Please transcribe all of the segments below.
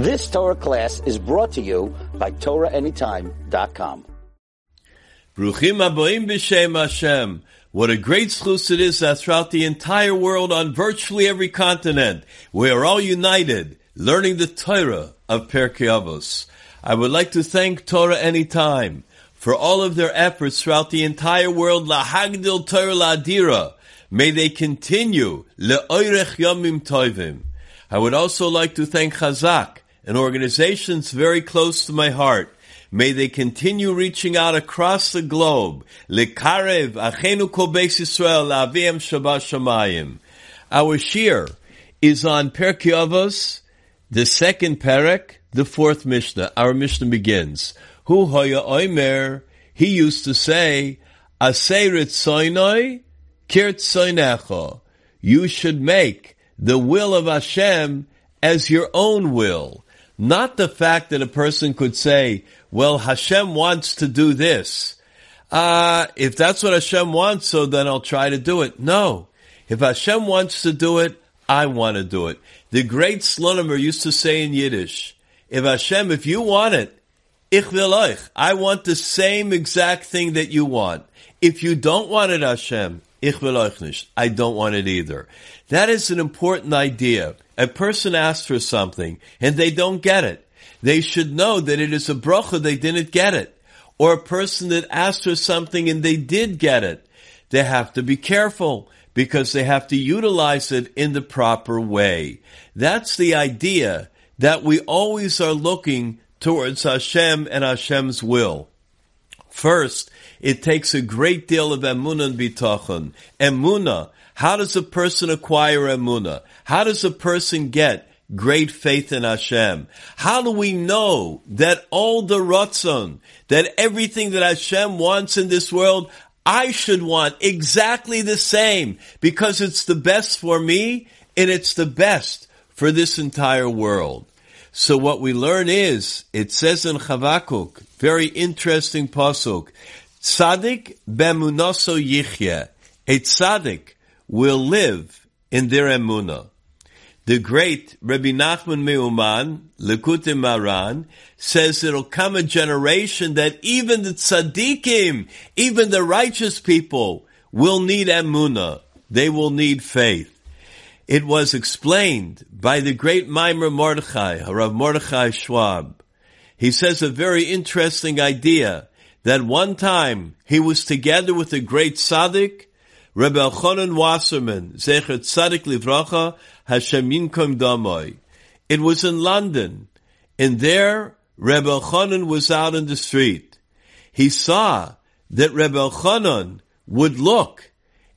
This Torah class is brought to you by TorahAnytime.com. Bruchim aboim b'shem Hashem. What a great schus it is that throughout the entire world on virtually every continent, we are all united, learning the Torah of Pirkei Avos. I would like to thank Torah Anytime for all of their efforts throughout the entire world, La Hagdil Torah La'adira. May they continue, Le'oirech Yomim Tovim. I would also like to thank Chazak, an organization very close to my heart. May they continue reaching out across the globe. Lekarev Achenu La'avim Shabbat. Our shir is on Pirkei Avos, the second perek, the fourth Mishnah. Our Mishnah begins. Hu hoya oimer. He used to say, Aseirit soinoi, kirt soinecho. You should make the will of Hashem as your own will. Not the fact that a person could say, well, Hashem wants to do this. Uh, if that's what Hashem wants, so then I'll try to do it. No. If Hashem wants to do it, I want to do it. The great Slonimer used to say in Yiddish, if Hashem, if you want it, ich will euch. I want the same exact thing that you want. If you don't want it, Hashem, ich will euch nicht. I don't want it either. That is an important idea a person asks for something and they don't get it, they should know that it is a bracha they didn't get it. Or a person that asked for something and they did get it. They have to be careful because they have to utilize it in the proper way. That's the idea that we always are looking towards Hashem and Hashem's will. First, it takes a great deal of emunah and bitachon. Emunah, how does a person acquire emunah? How does a person get great faith in Hashem? How do we know that all the ratzon, that everything that Hashem wants in this world, I should want exactly the same because it's the best for me and it's the best for this entire world. So what we learn is, it says in Chavakuk, very interesting pasuk, Tzadik bemunoso yichya. A tzaddik will live in their emunah. The great Rabbi Nachman Meuman, Likutei Moharan, says it'll come a generation that even the tzaddikim, even the righteous people, will need emunah. They will need faith. It was explained by the great Maimer Mordechai, Rav Mordechai Schwab. He says a very interesting idea that one time he was together with a great tzaddik Rebbe Elchanan Wasserman, Zecher Tzadik Livracha, Hashem Yinkom Damoy. It was in London, and there Rebbe Elchanan was out in the street. He saw that Rebbe Elchanan would look,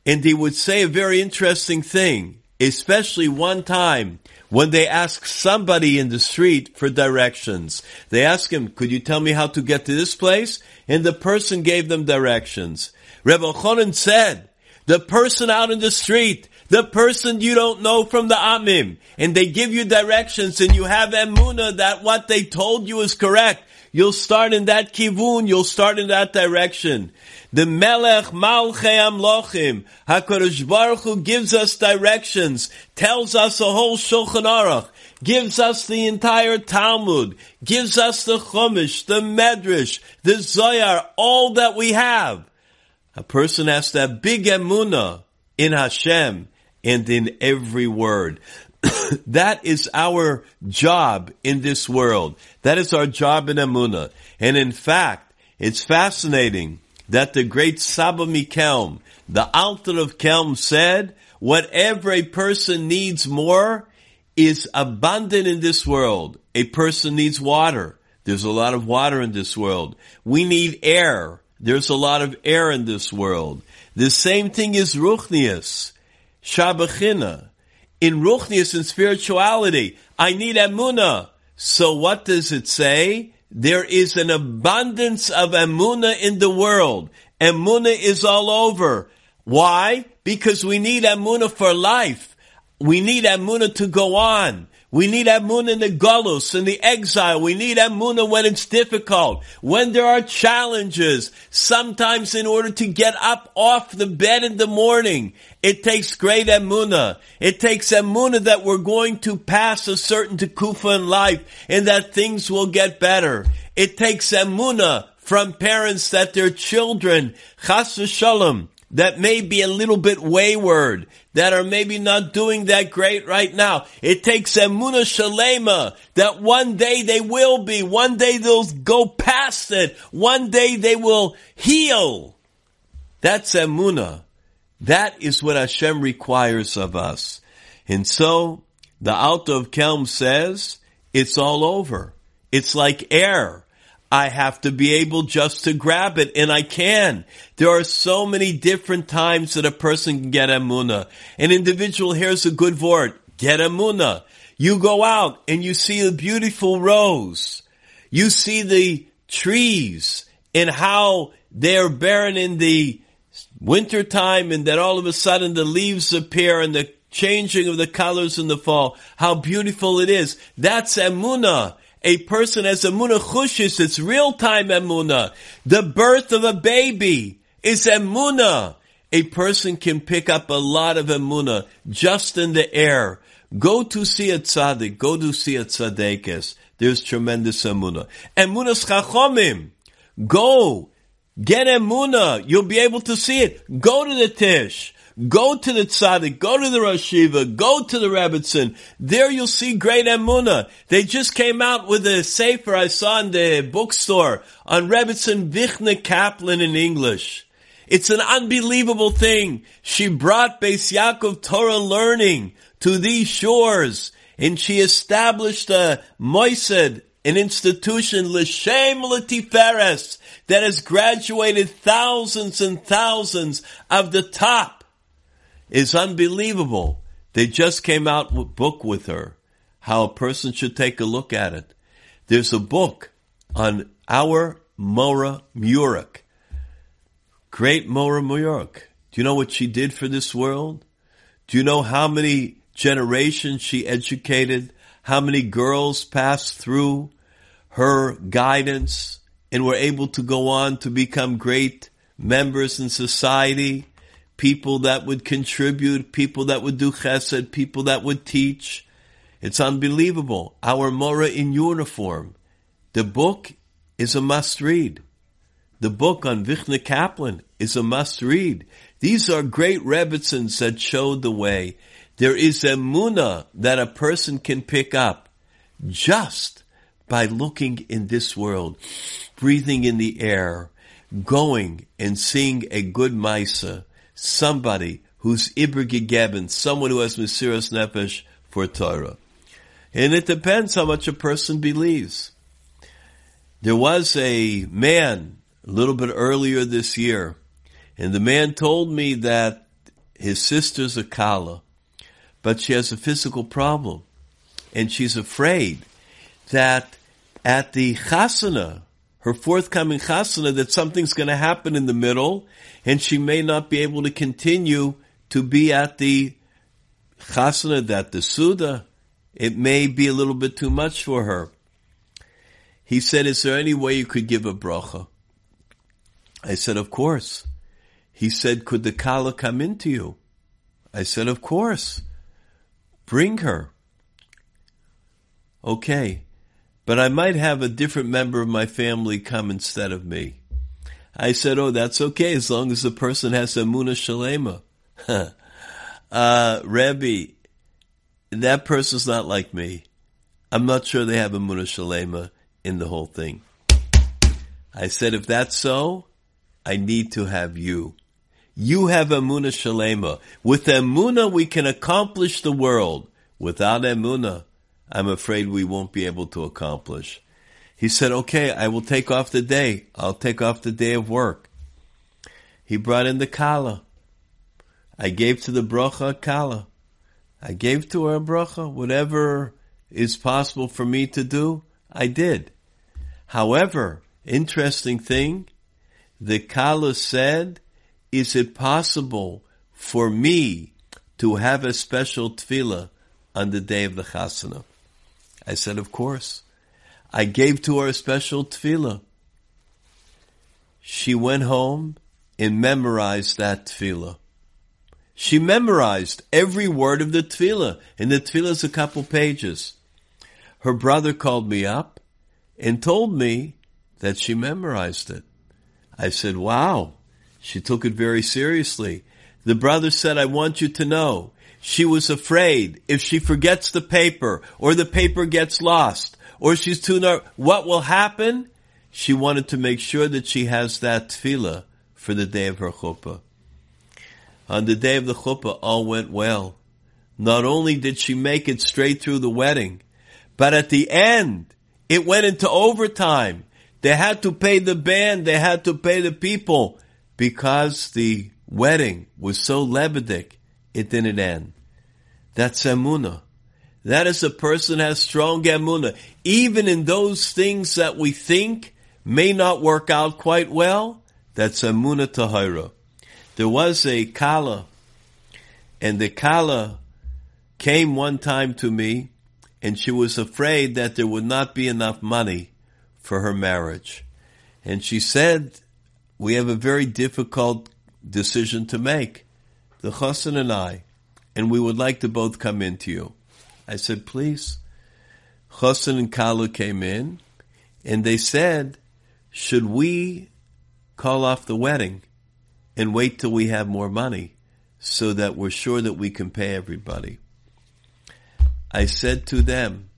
and he would say a very interesting thing, especially one time when they asked somebody in the street for directions. They asked him, could you tell me how to get to this place? And the person gave them directions. Rebbe Elchanan said, the person out in the street, the person you don't know from the Amim, and they give you directions and you have emuna that what they told you is correct. You'll start in that kivun, you'll start in that direction. The Melech Malchei Amlochim, HaKadosh Baruch Hu gives us directions, tells us a whole Shulchan Aruch, gives us the entire Talmud, gives us the Chumash, the Medrash, the Zohar, all that we have. A person has to have big emuna in Hashem and in every word. that is our job in this world. That is our job in emuna. And in fact, it's fascinating that the great Saba Mikelm, the Alter of Kelm said, whatever a person needs more is abundant in this world. A person needs water. There's a lot of water in this world. We need air. There's a lot of air in this world. The same thing is Ruchnius, Shabachina. In Ruchnius and spirituality, I need Amuna. So what does it say? There is an abundance of Amuna in the world. Amuna is all over. Why? Because we need Amuna for life. We need Amuna to go on. We need Amun in the Golus, in the exile. We need Amunah when it's difficult, when there are challenges. Sometimes in order to get up off the bed in the morning, it takes great Amunah. It takes Amunah that we're going to pass a certain Tekufa in life and that things will get better. It takes Amunah from parents that their children, chas v'shalom, that may be a little bit wayward, that are maybe not doing that great right now. It takes emuna shalema that one day they will be, one day they'll go past it, one day they will heal. That's emuna. That is what Hashem requires of us. And so, the Alter of Kelm says, it's all over. It's like air. I have to be able just to grab it, and I can. There are so many different times that a person can get emuna. An individual hears a good word, get emuna. You go out and you see a beautiful rose. You see the trees and how they're barren in the wintertime and then all of a sudden the leaves appear and the changing of the colors in the fall. How beautiful it is. That's emuna a person has emuna chushis, it's real time emuna. The birth of a baby is emuna. A person can pick up a lot of emuna just in the air. Go to see a tzaddik, go to see a tzaddikis. There's tremendous emuna. Emunas chachomim. Go. Get emuna. You'll be able to see it. Go to the tish. Go to the tzaddik, go to the Rashiva, go to the Rebbitzin. There you'll see great emuna. They just came out with a sefer I saw in the bookstore on Rebbitzin Vichna Kaplan in English. It's an unbelievable thing. She brought Beis Yaakov Torah learning to these shores, and she established a moised, an institution, L'Shem L'Tiferes, that has graduated thousands and thousands of the top is unbelievable. They just came out with book with her, how a person should take a look at it. There's a book on our Mora Murik. Great Mora Murik. Do you know what she did for this world? Do you know how many generations she educated? How many girls passed through her guidance and were able to go on to become great members in society? People that would contribute, people that would do chesed, people that would teach. It's unbelievable. Our Mora in uniform. The book is a must read. The book on Vichna Kaplan is a must read. These are great Rebbitzins that showed the way. There is a muna that a person can pick up just by looking in this world, breathing in the air, going and seeing a good Misa, somebody who's Ibr Gegeben, someone who has Mesiras Nefesh for Torah. And it depends how much a person believes. There was a man a little bit earlier this year, and the man told me that his sister's a Kala, but she has a physical problem. And she's afraid that at the chasana, her forthcoming chasana that something's going to happen in the middle and she may not be able to continue to be at the chasana, that the suda. It may be a little bit too much for her. He said, is there any way you could give a bracha? I said, of course. He said, could the kala come into you? I said, of course. Bring her. Okay but I might have a different member of my family come instead of me. I said, oh, that's okay as long as the person has Amuna Shalema. uh, Rebbe, that person's not like me. I'm not sure they have Amuna Shalema in the whole thing. I said, if that's so, I need to have you. You have Amuna Shalema. With Amuna, we can accomplish the world. Without Amuna, I'm afraid we won't be able to accomplish. He said, okay, I will take off the day. I'll take off the day of work. He brought in the kala. I gave to the bracha kala. I gave to her a bracha. Whatever is possible for me to do, I did. However, interesting thing, the kala said, is it possible for me to have a special tefillah on the day of the chasana? I said, of course. I gave to her a special tefillah. She went home and memorized that tefillah. She memorized every word of the tefillah, and the tefillah is a couple pages. Her brother called me up and told me that she memorized it. I said, wow. She took it very seriously. The brother said, I want you to know. She was afraid if she forgets the paper or the paper gets lost or she's too nervous, what will happen? She wanted to make sure that she has that tefillah for the day of her chuppah. On the day of the chuppah, all went well. Not only did she make it straight through the wedding, but at the end, it went into overtime. They had to pay the band, they had to pay the people because the wedding was so lebedik, it didn't end. That's emuna. That is a person has strong emuna. Even in those things that we think may not work out quite well, that's emuna tahira. There was a kala, and the kala came one time to me, and she was afraid that there would not be enough money for her marriage. And she said, we have a very difficult decision to make, the chassan and I, and we would like to both come into you. I said, please. Chassan and Kala came in, and they said, should we call off the wedding and wait till we have more money so that we're sure that we can pay everybody? I said to them,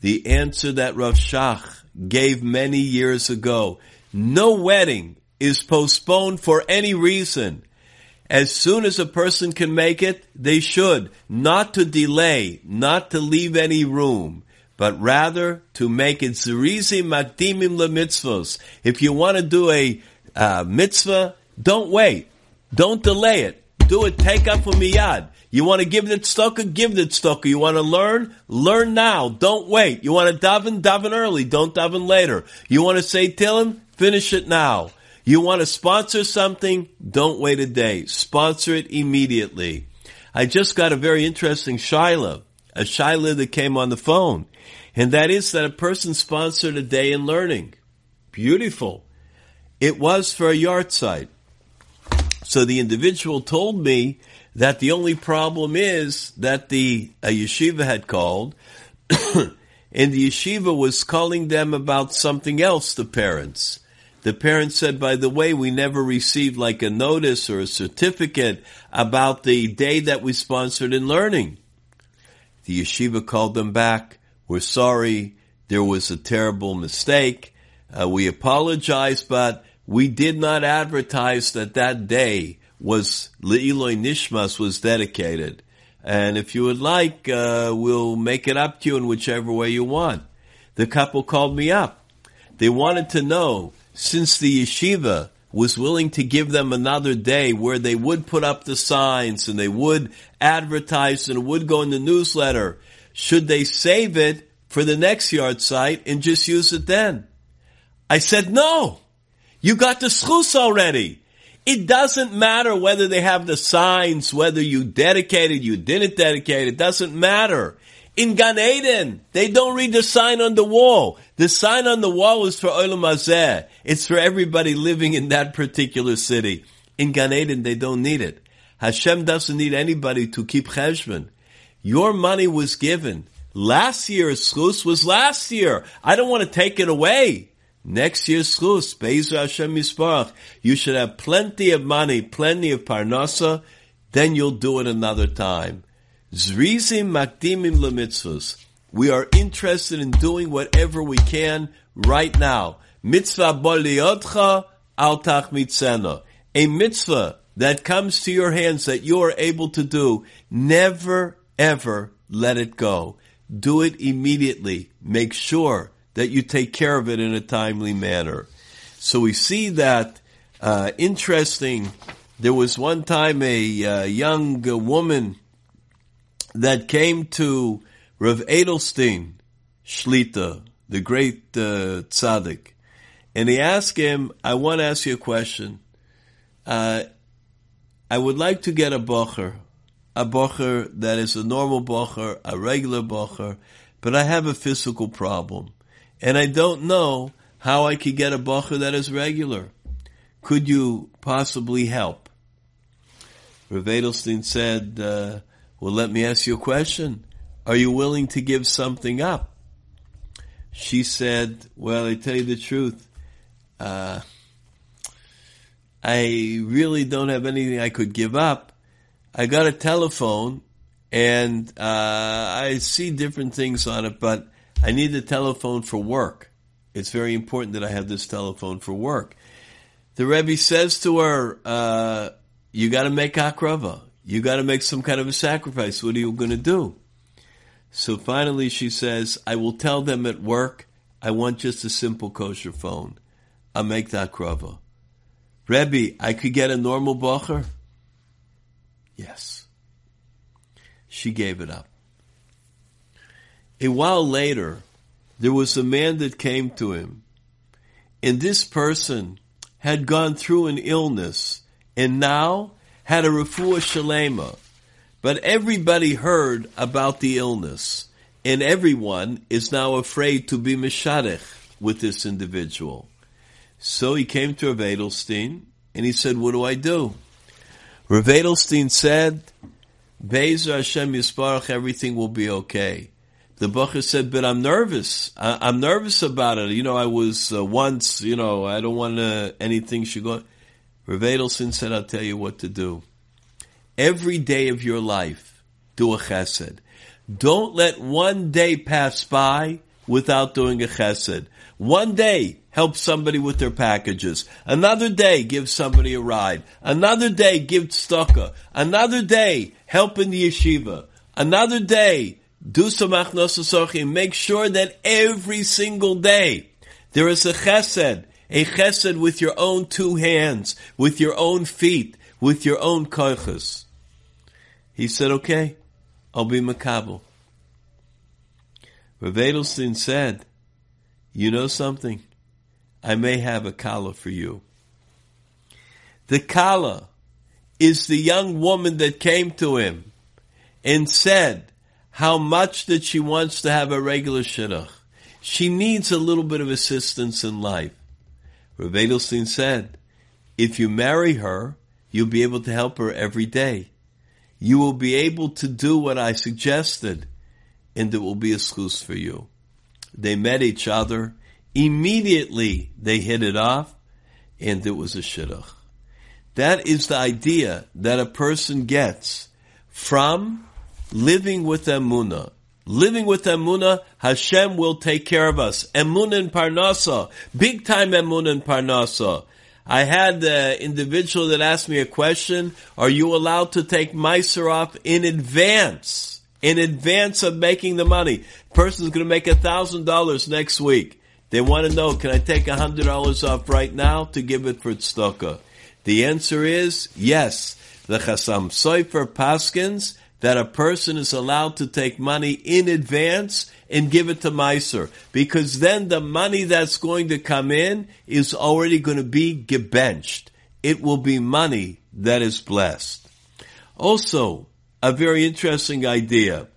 the answer that Rav Shach gave many years ago, no wedding is postponed for any reason. As soon as a person can make it, they should, not to delay, not to leave any room, but rather to make it zirizi makdimim mitzvos. If you want to do a uh, mitzvah, don't wait. Don't delay it. Do it, take up for miyad. You want to give the tzedakah, give the tzedakah. You want to learn, learn now. Don't wait. You want to daven, daven early. Don't daven later. You want to say him, finish it now. You want to sponsor something? Don't wait a day. Sponsor it immediately. I just got a very interesting Shiloh, a Shiloh that came on the phone. And that is that a person sponsored a day in learning. Beautiful. It was for a yahrzeit. So the individual told me that the only problem is that the a yeshiva had called and the yeshiva was calling them about something else, the parents. The parents said, by the way, we never received like a notice or a certificate about the day that we sponsored in learning. The yeshiva called them back. We're sorry. There was a terrible mistake. Uh, we apologize, but we did not advertise that that day was Le'iloi Nishmas was dedicated. And if you would like, uh, we'll make it up to you in whichever way you want. The couple called me up. They wanted to know since the yeshiva was willing to give them another day where they would put up the signs and they would advertise and it would go in the newsletter, should they save it for the next yahrzeit and just use it then? I said, no. You got the schus already. It doesn't matter whether they have the signs, whether you dedicated, you didn't dedicate, it doesn't matter. In Gan Eden, they don't read the sign on the wall. The sign on the wall is for Olam Hazeh. It's for everybody living in that particular city. In Gan Eden, they don't need it. Hashem doesn't need anybody to keep cheshbon. Your money was given. Last year's schus was last year. I don't want to take it away. Next year's schus, Be'ezer Hashem Yisparach, you should have plenty of money, plenty of parnasa, then you'll do it another time. Zrizim makdimim lemitzvos. We are interested in doing whatever we can right now. Mitzvah boliyotcha al mitzena. A mitzvah that comes to your hands that you are able to do, never ever let it go. Do it immediately. Make sure that you take care of it in a timely manner. So we see that uh, interesting. There was one time a uh, young woman that came to Rav Edelstein Shlita, the great uh, tzaddik, and he asked him, "I want to ask you a question. Uh, I would like to get a bocher, a bocher that is a normal bocher, a regular bocher, but I have a physical problem, and I don't know how I could get a bacher that is regular. Could you possibly help? Rav Edelstein said, uh, well, let me ask you a question. Are you willing to give something up? She said, well, I tell you the truth. Uh, I really don't have anything I could give up. I got a telephone and uh, I see different things on it, but I need the telephone for work. It's very important that I have this telephone for work. The Rebbe says to her, uh, "You got to make akrava. You got to make some kind of a sacrifice. What are you going to do?" So finally, she says, "I will tell them at work. I want just a simple kosher phone. I'll make that akrava." Rebbe, I could get a normal bacher. Yes. She gave it up. A while later, there was a man that came to him, and this person had gone through an illness and now had a refuah shalema. But everybody heard about the illness, and everyone is now afraid to be mishadech with this individual. So he came to Rav Edelstein, and he said, what do I do? Rav Edelstein said, Bezer Hashem Yisparach, everything will be okay. The Bacher said, but I'm nervous. I, am nervous about it. You know, I was uh, once, you know, I don't want uh, anything should go. Rav Edelstein said, I'll tell you what to do. Every day of your life, do a chesed. Don't let one day pass by without doing a chesed. One day, help somebody with their packages. Another day, give somebody a ride. Another day, give tzedakah. Another day, help in the yeshiva. Another day, do some achnos Make sure that every single day there is a chesed, a chesed with your own two hands, with your own feet, with your own koiches. He said, okay, I'll be makabel. Rav Edelstein said, you know something? I may have a kala for you. The kala is the young woman that came to him and said how much that she wants to have a regular shidduch. She needs a little bit of assistance in life. Rav Edelstein said, if you marry her, you'll be able to help her every day. You will be able to do what I suggested, and it will be a schus for you. They met each other. Immediately they hit it off and it was a shidduch. That is the idea that a person gets from living with Emunah. Living with Emunah, Hashem will take care of us. Emunah and Parnasa. Big time Emunah and Parnasa. I had an individual that asked me a question. Are you allowed to take Meiser off in advance? in advance of making the money. Person's going to make a thousand dollars next week. They want to know, can I take a hundred dollars off right now to give it for tzedakah? The answer is yes. The Chasam Sofer Paskins that a person is allowed to take money in advance and give it to Meiser. Because then the money that's going to come in is already going to be gebenched. It will be money that is blessed. Also, a very interesting idea.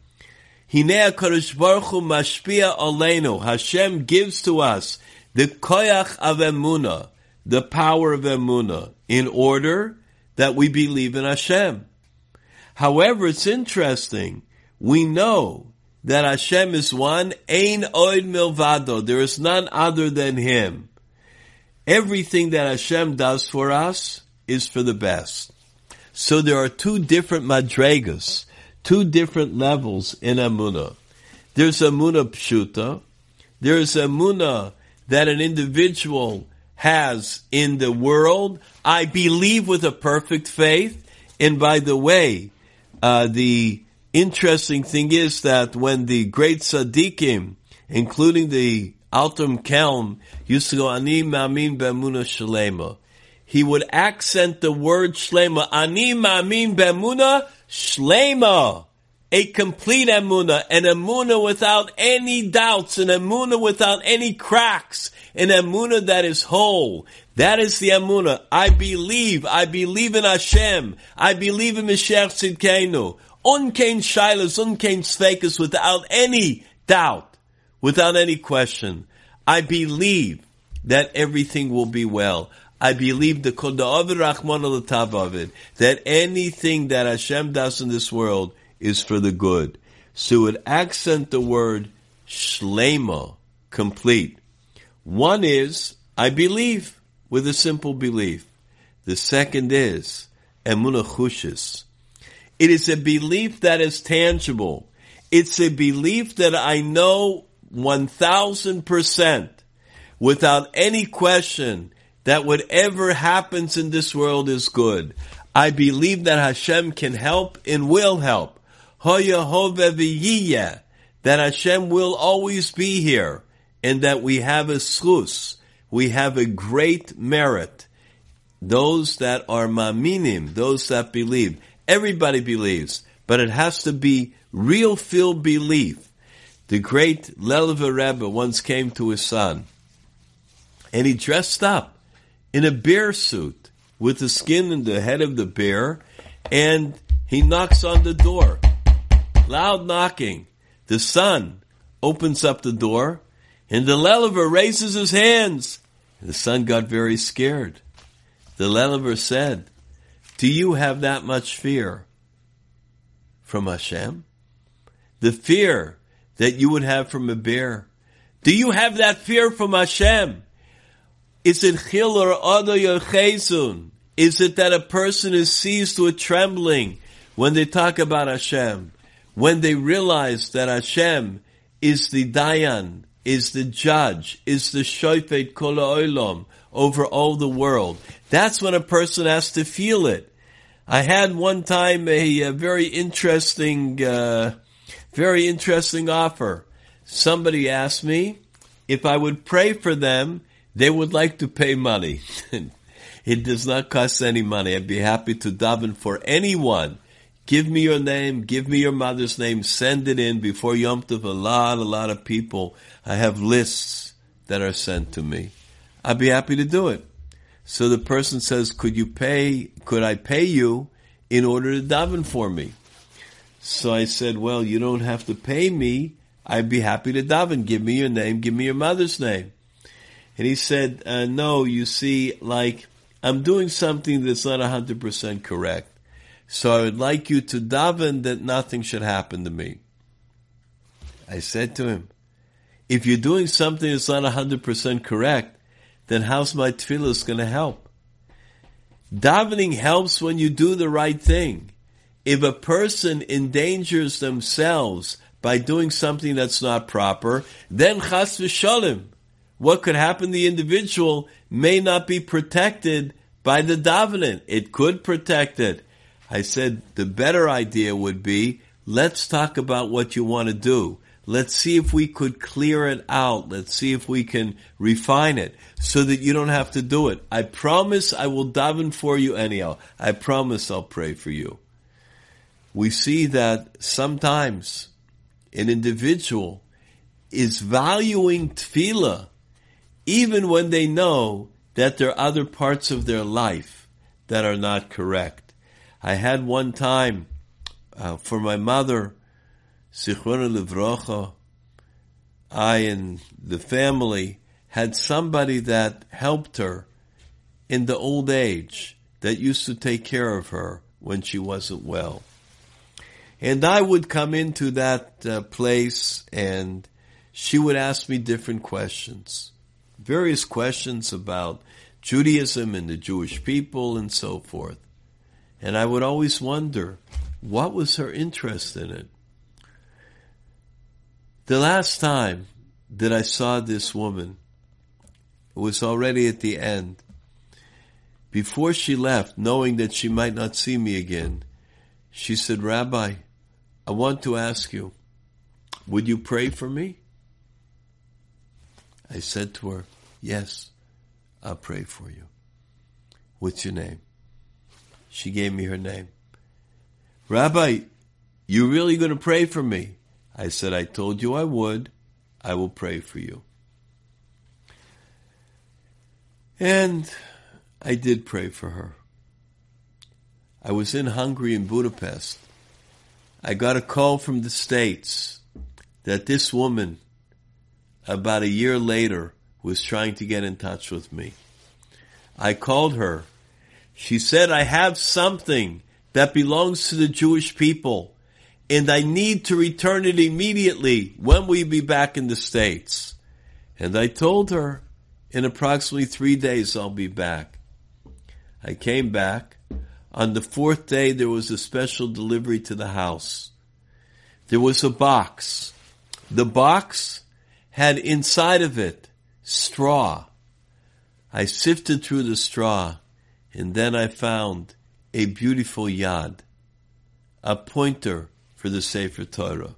Hinei HaKadosh Baruch Hu mashpia aleinu. Hashem gives to us the koyach of emuna, the power of emuna, in order that we believe in Hashem. However, it's interesting. We know that Hashem is one, ein oid milvado. There is none other than Him. Everything that Hashem does for us is for the best. So there are two different madregas, two different levels in Amuna. There's Amuna Pshuta. There's Amuna that an individual has in the world. I believe with a perfect faith. And by the way, uh, the interesting thing is that when the great tzaddikim, including the Altum Kelm, used to go, Ani Mamin Bemuna Shalema he would accent the word shlema. Ani ma'amin b'emuna shlema. A complete emuna, an emuna without any doubts, an emuna without any cracks, an emuna that is whole. That is the emuna. I believe, I believe in Hashem. I believe in Mashiach Tzidkenu. Unkain shilas, unkain sfekas without any doubt, without any question. I believe that everything will be well. I believe the Kodah Rahman alatabovid that anything that Hashem does in this world is for the good. So it accent the word shlema, complete. One is, I believe, with a simple belief. The second is, emunah chushis. It is a belief that is tangible. It's a belief that I know 1000% without any question that whatever happens in this world is good. I believe that Hashem can help and will help. That Hashem will always be here and that we have a schus. We have a great merit. Those that are maminim, those that believe. Everybody believes, but it has to be real filled belief. The great Lelva Rebbe once came to his son and he dressed up in a bear suit with the skin and the head of the bear and he knocks on the door. Loud knocking. The son opens up the door and the Lelva raises his hands. The son got very scared. The Lelva said, Do you have that much fear from Hashem? The fear that you would have from a bear. Do you have that fear from Hashem? Is it chil or odo Is it that a person is seized with trembling when they talk about Hashem? When they realize that Hashem is the Dayan, is the judge, is the Shofet Kol Olam over all the world. That's when a person has to feel it. I had one time a, a very interesting, uh, very interesting offer. Somebody asked me if I would pray for them, they would like to pay money. it does not cost any money. I'd be happy to daven for anyone Give me your name, give me your mother's name, send it in before Yom Tov. A lot, a lot of people. I have lists that are sent to me. I'd be happy to do it. So the person says, could you pay, could I pay you in order to daven for me? So I said, well, you don't have to pay me. I'd be happy to daven. Give me your name, give me your mother's name. And he said, uh, no, you see, like, I'm doing something that's not 100% correct. So I would like you to daven that nothing should happen to me. I said to him, if you're doing something that's not 100% correct, then how's my tefillah going to help? Davening helps when you do the right thing. If a person endangers themselves by doing something that's not proper, then chas v'shalim. What could happen? The individual may not be protected by the davening. It could protect it. I said the better idea would be let's talk about what you want to do. Let's see if we could clear it out. Let's see if we can refine it so that you don't have to do it. I promise I will daven for you anyhow. I promise I'll pray for you. We see that sometimes an individual is valuing tefillah even when they know that there are other parts of their life that are not correct. I had one time uh, for my mother, Sichona Livrocha, I and the family had somebody that helped her in the old age that used to take care of her when she wasn't well. And I would come into that uh, place and she would ask me different questions, various questions about Judaism and the Jewish people and so forth. And I would always wonder, what was her interest in it? The last time that I saw this woman, was already at the end. Before she left, knowing that she might not see me again, she said, Rabbi, I want to ask you, would you pray for me? I said to her, Yes, I'll pray for you. What's your name? She gave me her name. Rabbi, you really going to pray for me? I said, I told you I would. I will pray for you. And I did pray for her. I was in Hungary in Budapest. I got a call from the States. that this woman, about a year later, was trying to get in touch with me. I called her. She said, I have something that belongs to the Jewish people and I need to return it immediately. When we be back in the States? And I told her, in approximately three days I'll be back. I came back. On the fourth day there was a special delivery to the house. There was a box. The box had inside of it straw. I sifted through the straw and then I found a beautiful yad, a pointer for the Sefer Torah.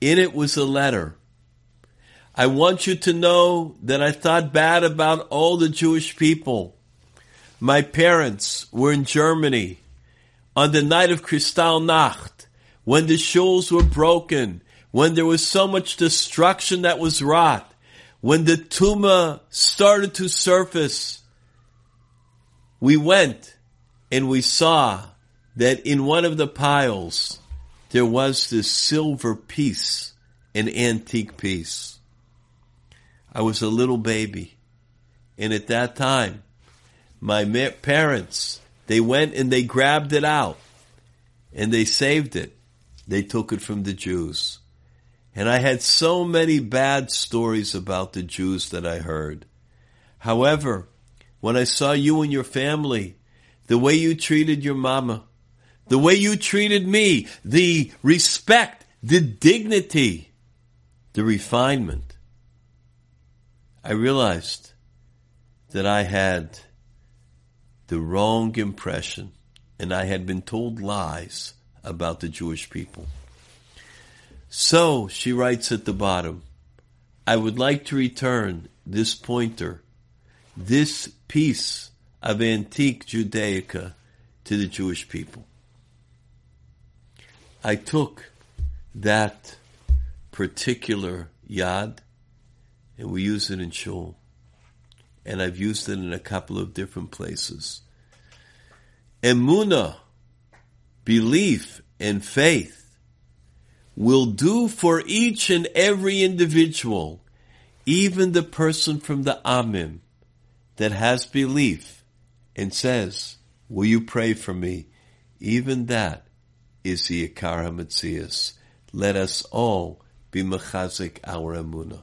In it was a letter. I want you to know that I thought bad about all the Jewish people. My parents were in Germany on the night of Kristallnacht when the shuls were broken, when there was so much destruction that was wrought, when the tumah started to surface. We went and we saw that in one of the piles there was this silver piece, an antique piece. I was a little baby. And at that time, my parents, they went and they grabbed it out and they saved it. They took it from the Jews. And I had so many bad stories about the Jews that I heard. However, when I saw you and your family, the way you treated your mama, the way you treated me, the respect, the dignity, the refinement, I realized that I had the wrong impression and I had been told lies about the Jewish people. So, she writes at the bottom, I would like to return this pointer, this piece of antique Judaica to the Jewish people. I took that particular yad and we use it in shul. And I've used it in a couple of different places. Emuna, belief and faith, will do for each and every individual, even the person from the Amim that has belief and says, will you pray for me? Even that is the Ikar HaMetzias. Let us all be mechazik our emunah.